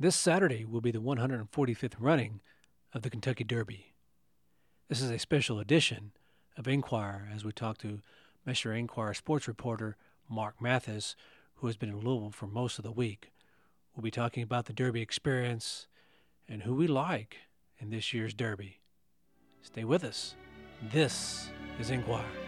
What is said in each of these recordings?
This Saturday will be the 145th running of the Kentucky Derby. This is a special edition of Inquirer as we talk to Messenger Inquirer sports reporter Mark Mathis, who has been in Louisville for most of the week. We'll be talking about the Derby experience and who we like in this year's Derby. Stay with us. This is Inquirer.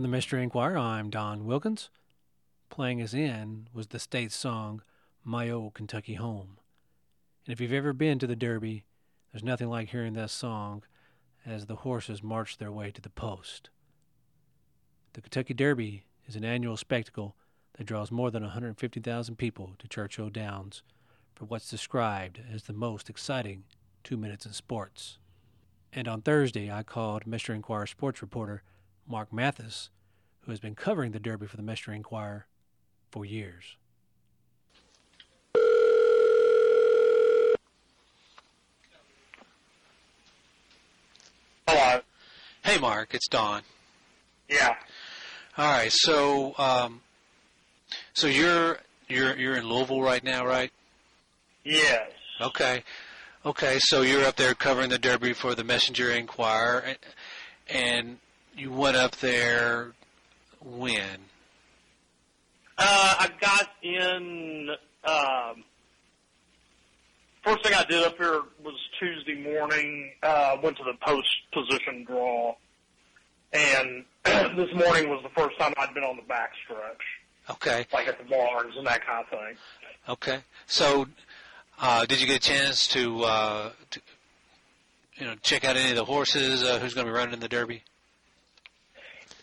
From the Messenger Inquirer, I'm Don Wilkins. Playing us in was the state song, My Old Kentucky Home. And if you've ever been to the Derby, there's nothing like hearing that song as the horses march their way to the post. The Kentucky Derby is an annual spectacle that draws more than 150,000 people to Churchill Downs for what's described as the most exciting two minutes in sports. And on Thursday, I called Messenger Inquirer sports reporter Mark Mathis, who has been covering the Derby for the Messenger Inquirer for years. Hello. Hey, Mark, it's Don. Yeah. All right, so um, so you're you're you're in Louisville right now, right? Yes. Okay, okay. So you're up there covering the Derby for the Messenger Inquirer, and, and you went up there when? Uh, I got in. Um, first thing I did up here was Tuesday morning. Uh, went to the post position draw, and this morning was the first time I'd been on the backstretch, Okay, like at the barns and that kind of thing. okay. So, uh, did you get a chance to, uh, to you know check out any of the horses? Uh, who's going to be running in the Derby?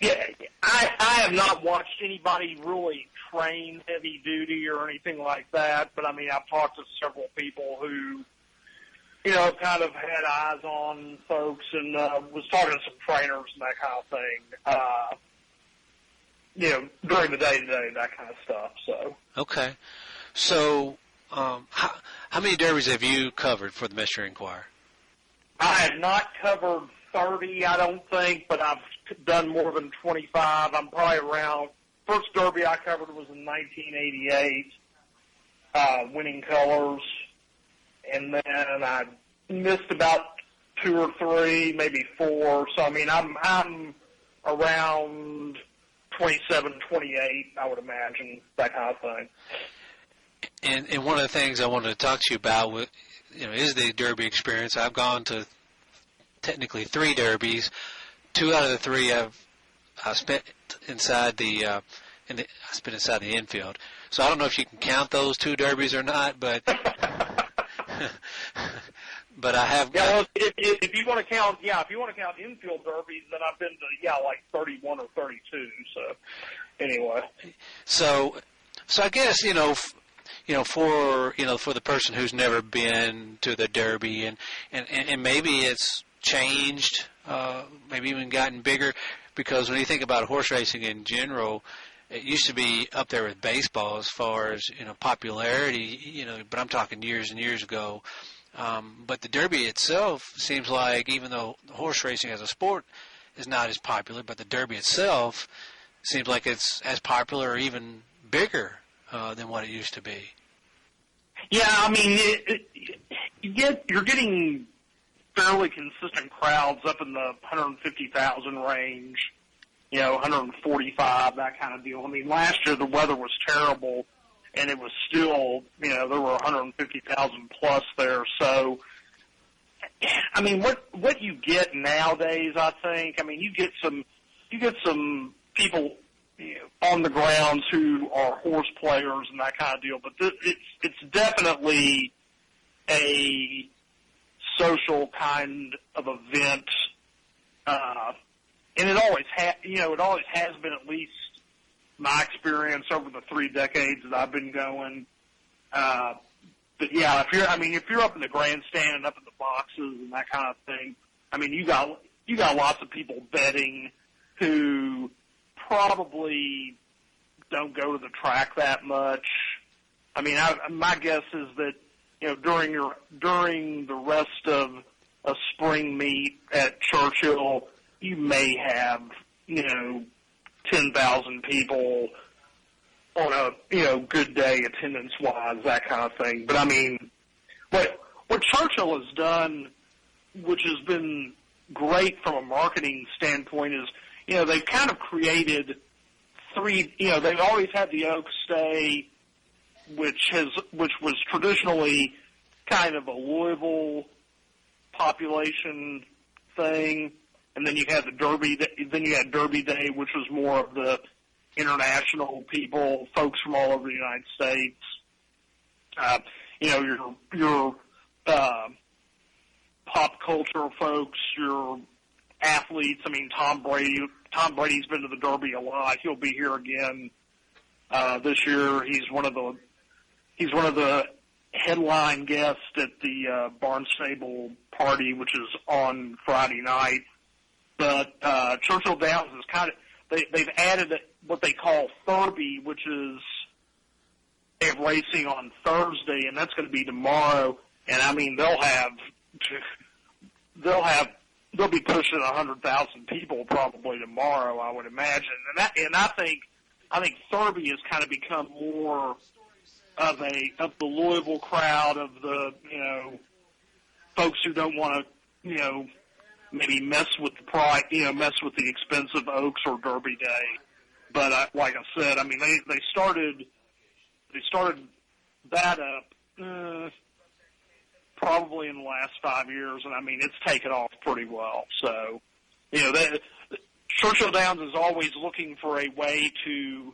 Yeah, I I have not watched anybody really train heavy duty or anything like that, but I mean I've talked to several people who, you know, kind of had eyes on folks and uh, was talking to some trainers and that kind of thing. Uh, you know, during the day to day, that kind of stuff. So Okay. So, um, how, how many derbies have you covered for the Messenger Inquirer? I have not covered thirty, I don't think, but I've done more than twenty five. I'm probably around. First Derby I covered was in 1988, uh, winning colors, and then I missed about two or three, maybe four. So I mean, I'm I'm around 27, 28, I would imagine that kind of thing. And and one of the things I wanted to talk to you about, you know, is the Derby experience. I've gone to technically three derbies. Two out of the three I've I spent inside the uh, in the I spent inside the infield. So I don't know if you can count those two derbies or not, but but I have. Yeah, well, if, if, if you want to count, yeah, if you want to count infield derbies, then I've been to yeah, like 31 or 32. So anyway, So, so I guess you know, f- you know, for you know, for the person who's never been to the Derby, and and and, and maybe it's changed, uh, maybe even gotten bigger, because when you think about horse racing in general, it used to be up there with baseball as far as you know popularity, you know, but I'm talking years and years ago. Um, but the Derby itself seems like, even though horse racing as a sport is not as popular, but the Derby itself seems like it's as popular or even bigger uh, than what it used to be. yeah, I mean, it, it, you get you're getting fairly consistent crowds up in the 150,000 range. You know, 145, that kind of deal. I mean, last year the weather was terrible, and it was still, you know, there were 150,000 plus there. So, I mean, what what you get nowadays, I think, I mean, you get some you get some people on the grounds who are horse players and that kind of deal. But th- it's it's definitely a social kind of event, uh, and it always ha- you know it always has been at least my experience over the three decades that I've been going. Uh, but yeah, if you're, I mean, if you're up in the grandstand and up in the boxes and that kind of thing, I mean, you got you got lots of people betting who probably don't go to the track that much. I mean, I, my guess is that you know during your during the rest of a spring meet at Churchill, you may have you know ten thousand people on a you know good day attendance wise, that kind of thing. But I mean, what what Churchill has done, which has been great from a marketing standpoint, is you know they've kind of created three. You know they've always had the Oaks Day, which has which was traditionally kind of a Louisville population thing, and then you had the Derby. Then you had Derby Day, which was more of the international people, folks from all over the United States. Uh, you know, your your uh, pop culture folks, your athletes. I mean, Tom Brady. Tom Brady's been to the Derby a lot. He'll be here again uh, this year. He's one of the he's one of the headline guests at the uh, Barnstable party, which is on Friday night. But uh, Churchill Downs is kind of they, they've added what they call Thurby, which is they have racing on Thursday, and that's going to be tomorrow. And I mean, they'll have they'll have they'll be pushing a hundred thousand people probably tomorrow, I would imagine. And that and I think I think Thurby has kind of become more of a of the Louisville crowd of the you know folks who don't want to you know maybe mess with the price, you know, mess with the expensive Oaks or Derby Day. But I, like I said, I mean, they they started they started that up uh, probably in the last five years, and I mean, it's taken off pretty well. So, you know, that Churchill Downs is always looking for a way to,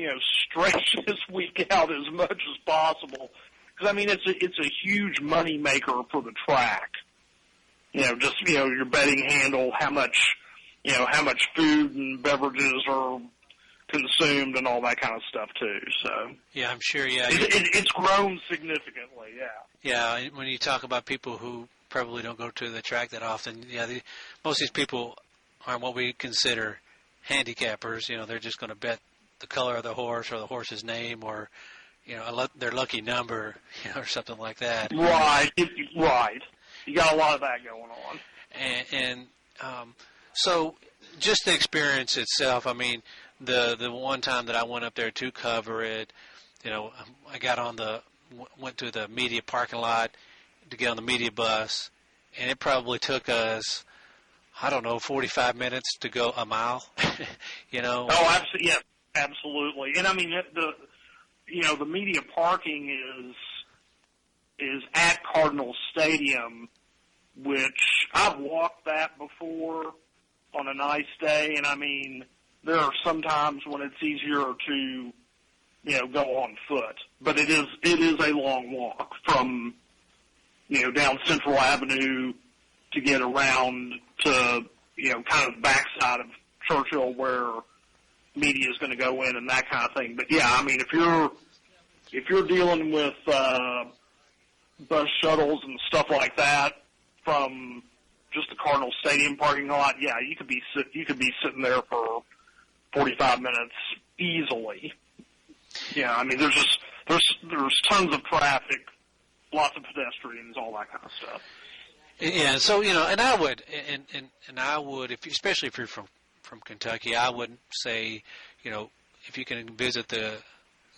you know, stretch this week out as much as possible. Because I mean, it's a it's a huge money maker for the track you know, just, you know, your betting handle, how much, you know, how much food and beverages are consumed and all that kind of stuff too. So yeah, I'm sure. Yeah, it, it, it's grown significantly. Yeah. Yeah, when you talk about people who probably don't go to the track that often, yeah, the, most of these people are what we consider handicappers. You know, they're just going to bet the color of the horse or the horse's name or you know their lucky number, you know, or something like that. Right. Right you got a lot of that going on. And, and um, so, just the experience itself. I mean, the the one time that I went up there to cover it, you know, I got on the went to the media parking lot to get on the media bus, and it probably took us. I don't know, 45 minutes to go a mile, you know? Oh, absolutely. Yeah, absolutely. And I mean, the, you know, the media parking is, is at Cardinal Stadium, which I've walked that before on a nice day, and I mean, there are some times when it's easier to, you know, go on foot, but it is it is a long walk from, you know, down Central Avenue to get around to, you know, kind of backside of Churchill where media is going to go in and that kind of thing. But yeah, I mean, if you're if you're dealing with uh, bus shuttles and stuff like that, from just the Cardinal Stadium parking lot, yeah, you could be sit, you could be sitting there for 45 minutes easily. Yeah, I mean, there's just there's there's tons of traffic, lots of pedestrians, all that kind of stuff. Yeah, so you know, and I would, and and and I would, if especially if you're from from Kentucky, I would say, you know, if you can visit the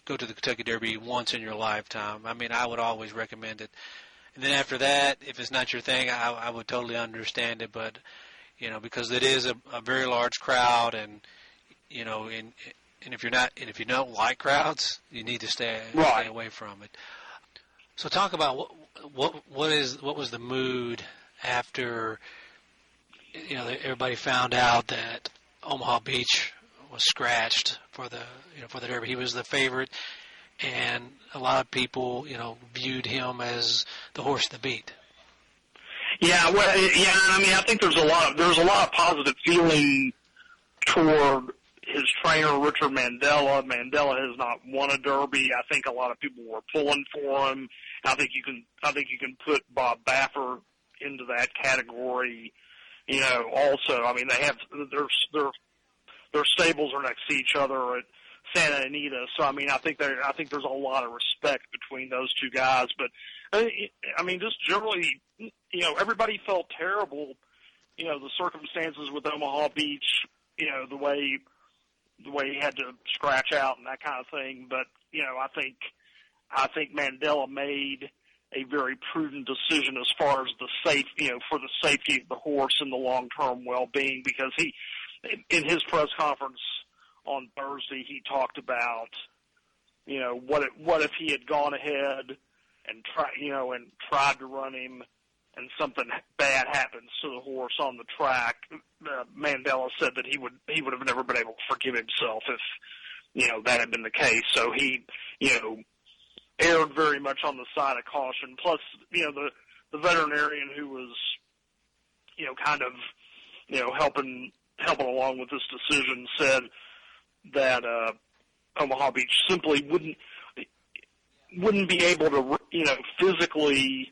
go to the Kentucky Derby once in your lifetime. I mean, I would always recommend it. And then after that, if it's not your thing, I, I would totally understand it. But you know, because it is a, a very large crowd, and you know, and and if you're not, and if you don't like crowds, you need to stay right. stay away from it. So talk about what what what is what was the mood after you know everybody found out that Omaha Beach was scratched for the you know for the Derby. He was the favorite, and a lot of people you know viewed him as the horse to beat. Yeah, well, yeah. I mean, I think there's a lot of there's a lot of positive feeling toward his trainer Richard Mandella. Mandella has not won a Derby. I think a lot of people were pulling for him. I think you can I think you can put Bob Baffert into that category. You know, also, I mean, they have their their their stables are next to each other at Santa Anita, so I mean, I think there I think there's a lot of respect between those two guys. But uh, I mean, just generally, you know, everybody felt terrible. You know, the circumstances with Omaha Beach. You know, the way the way he had to scratch out and that kind of thing. But you know, I think I think Mandella made a very prudent decision as far as the safe, you know, for the safety of the horse and the long-term well-being because he, in his press conference on Thursday, he talked about, you know, what it, what if he had gone ahead and try, you know, and tried to run him and something bad happens to the horse on the track. Uh, Mandella said that he would, he would have never been able to forgive himself if, you know, that had been the case. So he, you know, erred very much on the side of caution. Plus, you know, the the veterinarian who was, you know, kind of, you know, helping helping along with this decision said that uh, Omaha Beach simply wouldn't wouldn't be able to, you know, physically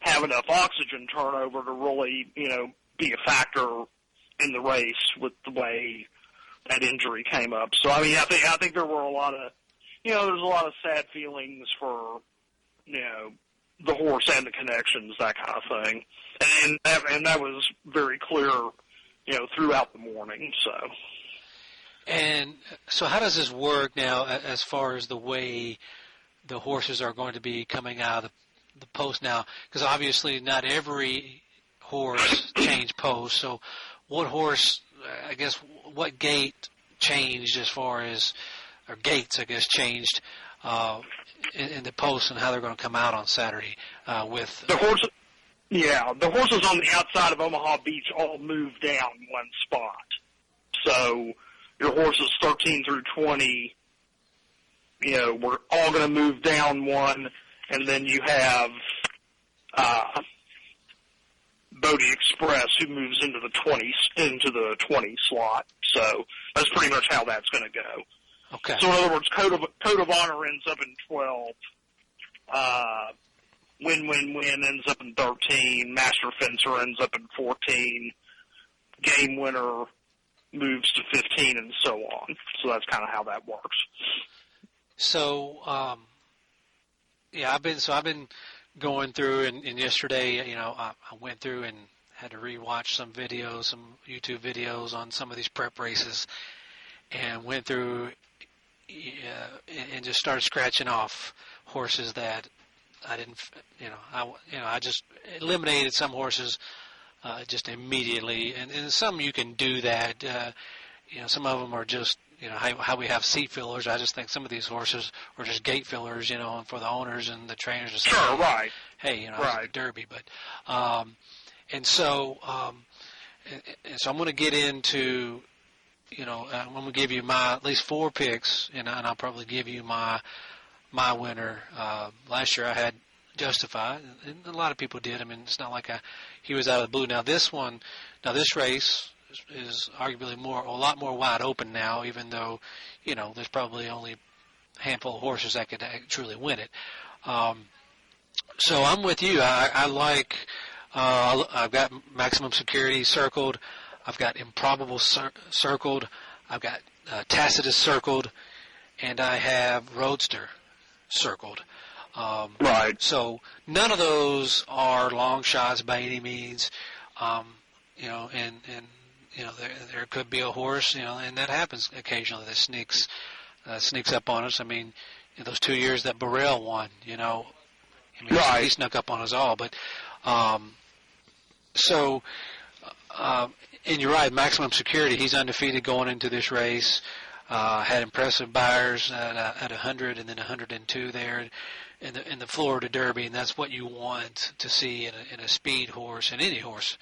have enough oxygen turnover to really, you know, be a factor in the race with the way that injury came up. So I mean, I think I think there were a lot of you know, there's a lot of sad feelings for, you know, the horse and the connections, that kind of thing. And that, and that was very clear, you know, throughout the morning, so. And so how does this work now as far as the way the horses are going to be coming out of the, post now? Because obviously not every horse changed post. So what horse, I guess, what gate changed as far as or gates, I guess, changed uh, in, in the posts and how they're going to come out on Saturday uh, with the horses. Yeah, the horses on the outside of Omaha Beach all move down one spot. So your horses 13 through 20, you know, we're all going to move down one, and then you have uh, Bodexpress who moves into the 20 into the 20 slot. So that's pretty much how that's going to go. Okay. So in other words, code of code of honor ends up in twelve. Uh, win win win ends up in thirteen. Master fencer ends up in fourteen. Game winner moves to fifteen, and so on. So that's kind of how that works. So, um, yeah, I've been so I've been going through, and, and yesterday, you know, I, I went through and had to rewatch some videos, some YouTube videos on some of these prep races, and went through and just started scratching off horses that I didn't, you know, I, you know, I just eliminated some horses uh, just immediately, and, and some you can do that. Uh, you know, some of them are just, you know, how, how we have seat fillers. I just think some of these horses are just gate fillers, you know, and for the owners and the trainers to say, sure, right. hey, you know, right. it's a derby, but, um, and so, um, and, and so I'm going to get into you know, uh, I'm gonna give you my at least four picks, and, and I'll probably give you my my winner. Uh, last year I had Justify, and a lot of people did. I mean, it's not like I, he was out of the blue. Now this one, now this race is, is arguably more a lot more wide open now, even though you know there's probably only a handful of horses that could truly win it. Um, so I'm with you. I, I like. Uh, I've got maximum security circled. I've got improbable cir- circled. I've got uh, Tacitus circled, and I have Roadster circled. Um, right. So none of those are long shots by any means. Um, you know, and and you know there there could be a horse, you know, and that happens occasionally. That sneaks uh, sneaks up on us. I mean, in those two years that Burrell won, you know, I mean, right. he snuck up on us all. But um, so uh, and you're right, maximum security. He's undefeated going into this race. Uh, had impressive Beyers at, uh, at 100 and then 102 there in the in the Florida Derby, and that's what you want to see in a, in a speed horse and any horse,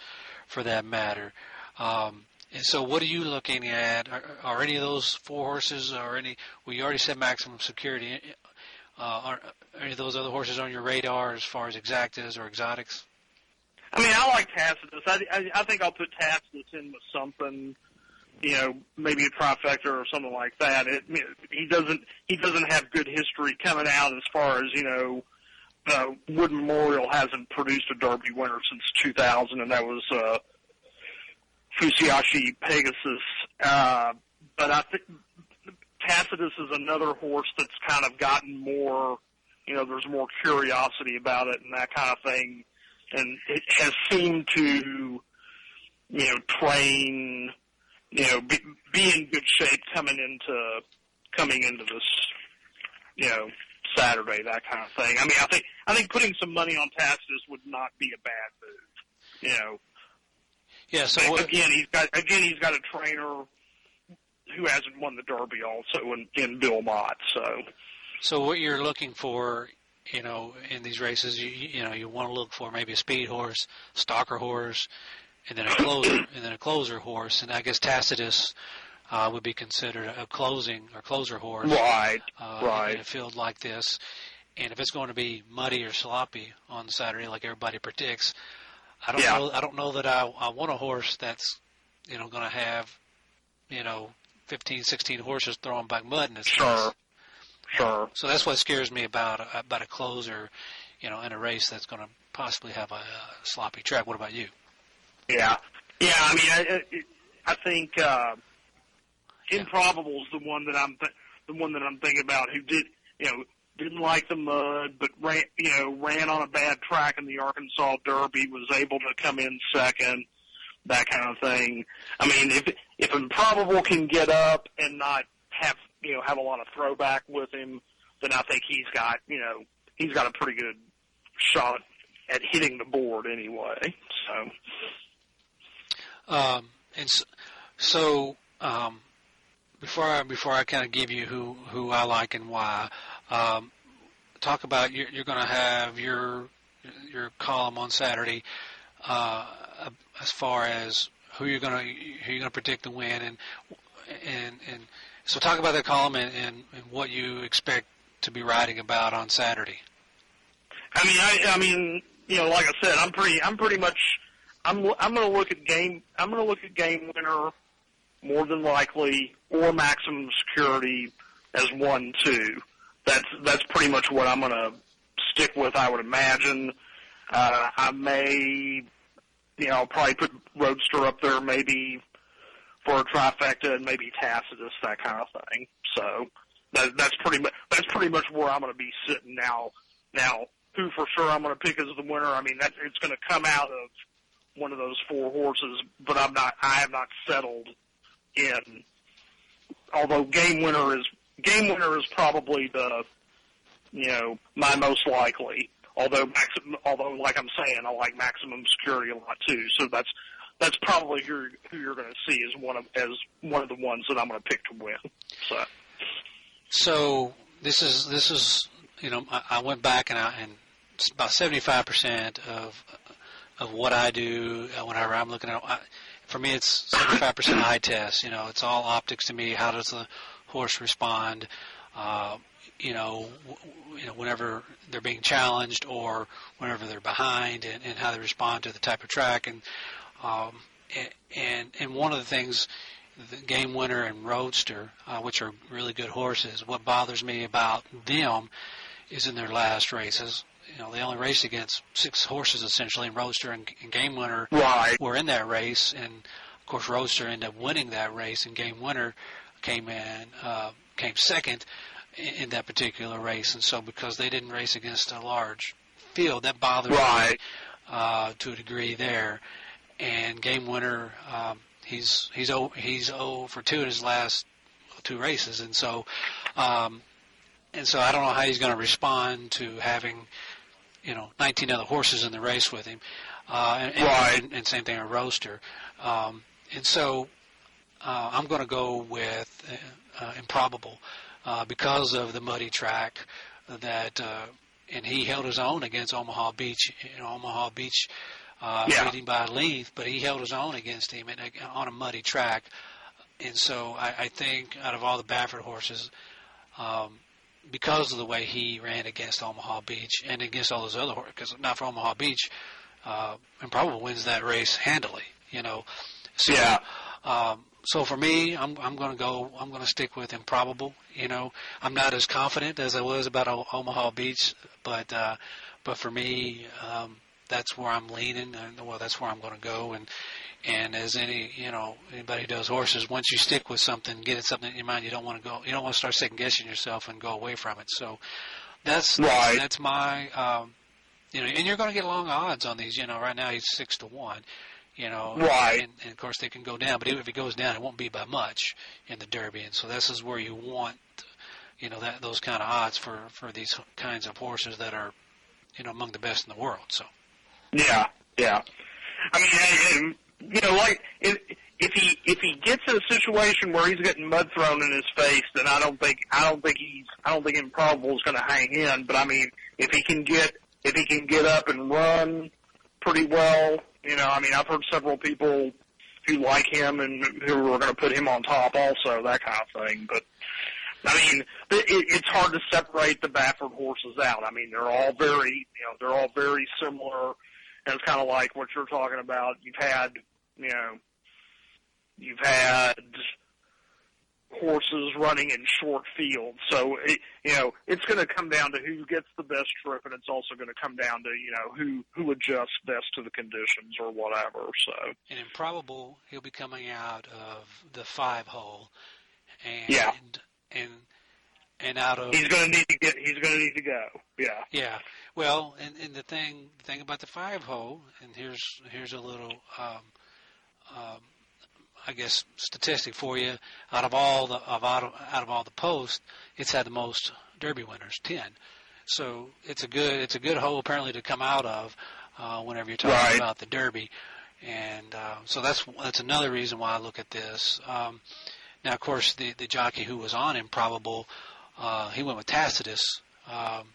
for that matter. Um, And so, what are you looking at? Are, are any of those four horses, or any? Well, you already said maximum security. Uh, are, are any of those other horses on your radar as far as exactas or exotics? I mean, I like Tacitus. I, I, I think I'll put Tacitus in with something, you know, maybe a trifecta or something like that. It, he doesn't he doesn't have good history coming out as far as you know. Uh, Wood Memorial hasn't produced a Derby winner since 2000, and that was uh, Fusaichi Pegasus. Uh, but I think Tacitus is another horse that's kind of gotten more, you know, there's more curiosity about it and that kind of thing and it has seemed to, you know, train, you know, be, be in good shape coming into coming into this, you know, Saturday, that kind of thing. I mean, I think I think putting some money on Tacitus would not be a bad move. You know. Yeah. So what, again, he's got again he's got a trainer who hasn't won the Derby also in, in Bill Mott. So. So what you're looking for you know, in these races, you you know, you want to look for maybe a speed horse, stalker horse, and then a closer, and then a closer horse. And I guess Tacitus uh, would be considered a closing or closer horse, right? Uh, right. In a field like this, and if it's going to be muddy or sloppy on Saturday, like everybody predicts, I don't yeah. know. I don't know that I, I want a horse that's, you know, going to have, you know, 15, 16 horses throwing back mud in its sure. face. Sure. So that's what scares me about about a closer, you know, in a race that's going to possibly have a, a sloppy track. What about you? Yeah, yeah. I mean, I, I think uh, Improbable is the one that I'm th- the one that I'm thinking about. Who did you know didn't like the mud, but ran you know ran on a bad track in the Arkansas Derby, was able to come in second, that kind of thing. I mean, if if Improbable can get up and not have you know have a lot of throwback with him, then I think he's got you know he's got a pretty good shot at hitting the board anyway. So, um, and so, so um, before I before I kind of give you who who I like and why, um, talk about you're, you're going to have your your column on Saturday uh, as far as who you're going to who you're going to predict to win and and and so talk about that column and, and, and what you expect to be writing about on Saturday. I mean, I, I mean, you know, like I said, I'm pretty, I'm pretty much, I'm, I'm going to look at game, I'm going to look at game winner more than likely or maximum security as one, two. That's, that's pretty much what I'm going to stick with, I would imagine. Uh, I may, you know, I'll probably put Roadster up there maybe for a trifecta and maybe Tacitus, that kind of thing. So that, that's pretty much that's pretty much where I'm going to be sitting now. Now, who for sure I'm going to pick as the winner? I mean, that it's going to come out of one of those four horses, but I'm not. I have not settled in. Although game winner is game winner is probably the, you know, my most likely. Although maximum, although like I'm saying, I like maximum security a lot too. So that's that's probably who who you're going to see as one of as one of the ones that I'm going to pick to win. So, so this is this is you know I, I went back and I and about 75 percent of of what I do whenever I'm looking at I, for me it's 75 percent eye test. You know, it's all optics to me. How does the horse respond? Uh, you know, w- you know, whenever they're being challenged or whenever they're behind, and, and how they respond to the type of track, and um, and and one of the things, the Game Winner and Roadster, uh, which are really good horses, what bothers me about them is in their last races. You know, they only raced against six horses essentially, and Roadster and, and Game Winner right. were in that race, and of course Roadster ended up winning that race, and Game Winner came in uh, came second in, in that particular race, and so because they didn't race against a large field, that bothers right. me uh, to a degree there and game winner. Um, he's he's o, he's o for two in his last two races, and so um, and so I don't know how he's going to respond to having you know 19 other horses in the race with him, uh, and, right. and, and same thing a Roadster, um, and so uh, I'm going to go with uh, improbable uh, because of the muddy track that. Uh, and he held his own against Omaha Beach. You know, Omaha Beach uh, Yeah. leading by length, but he held his own against him and, uh, on a muddy track. And so I, I think out of all the Baffert horses, um, because of the way he ran against Omaha Beach and against all those other horses, because not for Omaha Beach, uh, and probably wins that race handily, you know. So, Yeah. Um, so for me, I'm I'm going to go. I'm going to stick with improbable. You know, I'm not as confident as I was about o- Omaha Beach, but uh, but for me, um, that's where I'm leaning, and well, that's where I'm going to go. And and as any you know anybody who does horses, once you stick with something, get it something in your mind, you don't want to go. You don't want to start second guessing yourself and go away from it. So that's Right. that's my um, you know, and you're going to get long odds on these. You know, right now he's six to one. You know, Right. And, and of course they can go down, but even if it goes down, it won't be by much in the Derby. And so this is where you want, you know, that those kind of odds for for these kinds of horses that are, you know, among the best in the world. So Yeah, yeah. I mean, and, you know, like if if he if he gets in a situation where he's getting mud thrown in his face, then I don't think I don't think he's I don't think improbable is going to hang in. But I mean, if he can get if he can get up and run pretty well, you know, I mean, I've heard several people who like him and who are going to put him on top also, that kind of thing. But I mean, it, it's hard to separate the Baffert horses out. I mean, they're all very, you know, they're all very similar, and it's kind of like what you're talking about. You've had, you know, you've had horses running in short fields, so it, you know it's going to come down to who gets the best trip, and it's also going to come down to you know who who adjusts best to the conditions or whatever. So and improbable, he'll be coming out of the five hole, and Yeah. and and out of he's going to need to get he's going to need to go. Yeah. Yeah, well, and, and the thing the thing about the five hole, and here's here's a little, um, um, I guess, statistic for you. Out of all the of out of, out of all the posts, it's had the most Derby winners, ten. So it's a good it's a good hole apparently to come out of uh, whenever you're talking Right. about the Derby, and uh, so that's that's another reason why I look at this. Um, now, of course, the the jockey who was on Improbable, uh, he went with Tacitus. Um,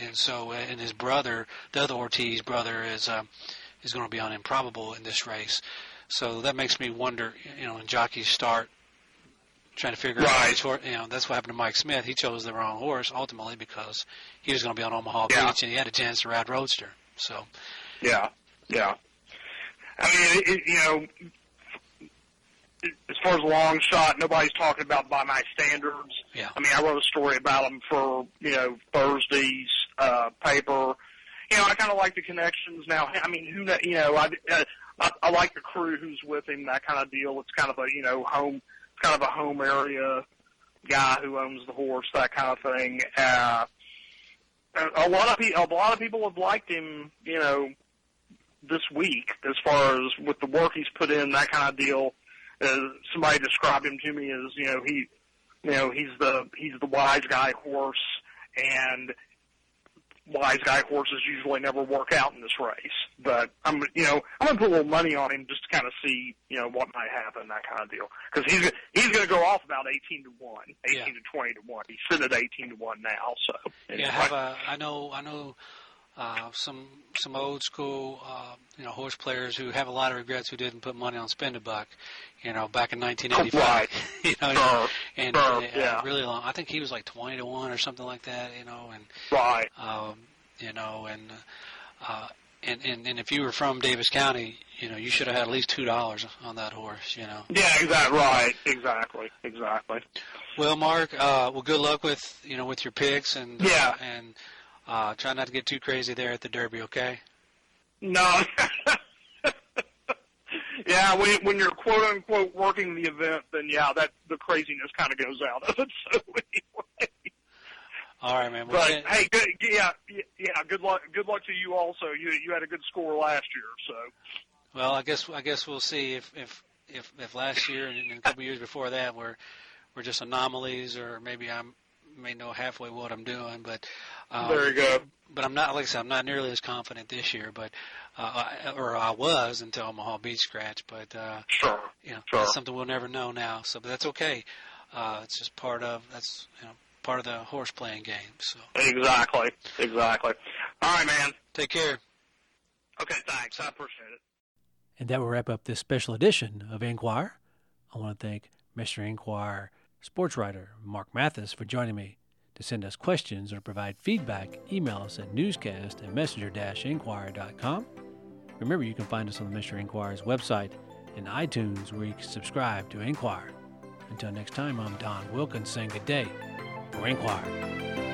and so and his brother, the other Ortiz brother, is um, is going to be on improbable in this race. So that makes me wonder, you know, when jockeys start trying to figure out Right. which horse, you know, that's what happened to Mike Smith. He chose the wrong horse ultimately because he was going to be on Omaha Yeah. Beach and he had a chance to ride Roadster. So Yeah, yeah. I mean, it, it, you know, as far as long shot, nobody's talking about by my standards. Yeah. I mean, I wrote a story about him for you know Thursday's uh, paper. You know, I kind of like the connections now. I mean, who you know, I, uh, I I like the crew who's with him, that kind of deal. It's kind of a you know home, kind of a home area guy who owns the horse, that kind of thing. Uh, a a lot of people, a lot of people have liked him, you know, this week as far as with the work he's put in, that kind of deal. Uh, somebody described him to me as, you know, he, you know, he's the he's the wise guy horse, and wise guy horses usually never work out in this race. But I'm, you know, I'm gonna put a little money on him just to kind of see, you know, what might happen, that kind of deal. Because he's he's gonna go off about eighteen to one, eighteen Yeah. to twenty to one. He's sitting at eighteen to one now, so yeah, have a, I know I know uh, some some old school uh, you know horse players who have a lot of regrets who didn't put money on spend a buck, you know, back in 1985. Right. you know, Sure. and uh, yeah. really long. I think he was like 20 to one or something like that. You know, and right. um, you know, and uh, and, and and if you were from Daviess County, you know, you should have had at least two dollars on that horse. You know. Yeah, exactly. Right. Exactly. Exactly. Well, Mark, uh, well, good luck with you know with your picks and Yeah. uh, and uh, try not to get too crazy there at the Derby. Okay. No. yeah, when when you're quote unquote working the event, then yeah, that the craziness kind of goes out of it. So anyway, All right, man. Well, but hey, good, yeah, yeah, good luck. Good luck to you also. You you had a good score last year, so well, I guess I guess we'll see if if if, if last year and, and a couple years before that were were just anomalies, or maybe I may know halfway what I'm doing, but. Um, there you go. but I'm not like I said, I'm not nearly as confident this year, but uh, I, or I was until Omaha Beach scratch, but uh, Sure. you know, Sure. that's something we'll never know now. So, but that's okay. Uh, it's just part of that's you know part of the horse playing game. So, Exactly. Exactly. All right, man. take care. Okay, thanks. I appreciate it. And that will wrap up this special edition of Inquire. I want to thank Mr. Inquire sports writer Mark Mathis for joining me. To send us questions or provide feedback, email us at newscast at messenger-inquirer.com. Remember, you can find us on the Messenger Inquirer's website and iTunes where you can subscribe to Inquire. Until next time, I'm Don Wilkins saying good day for Inquire.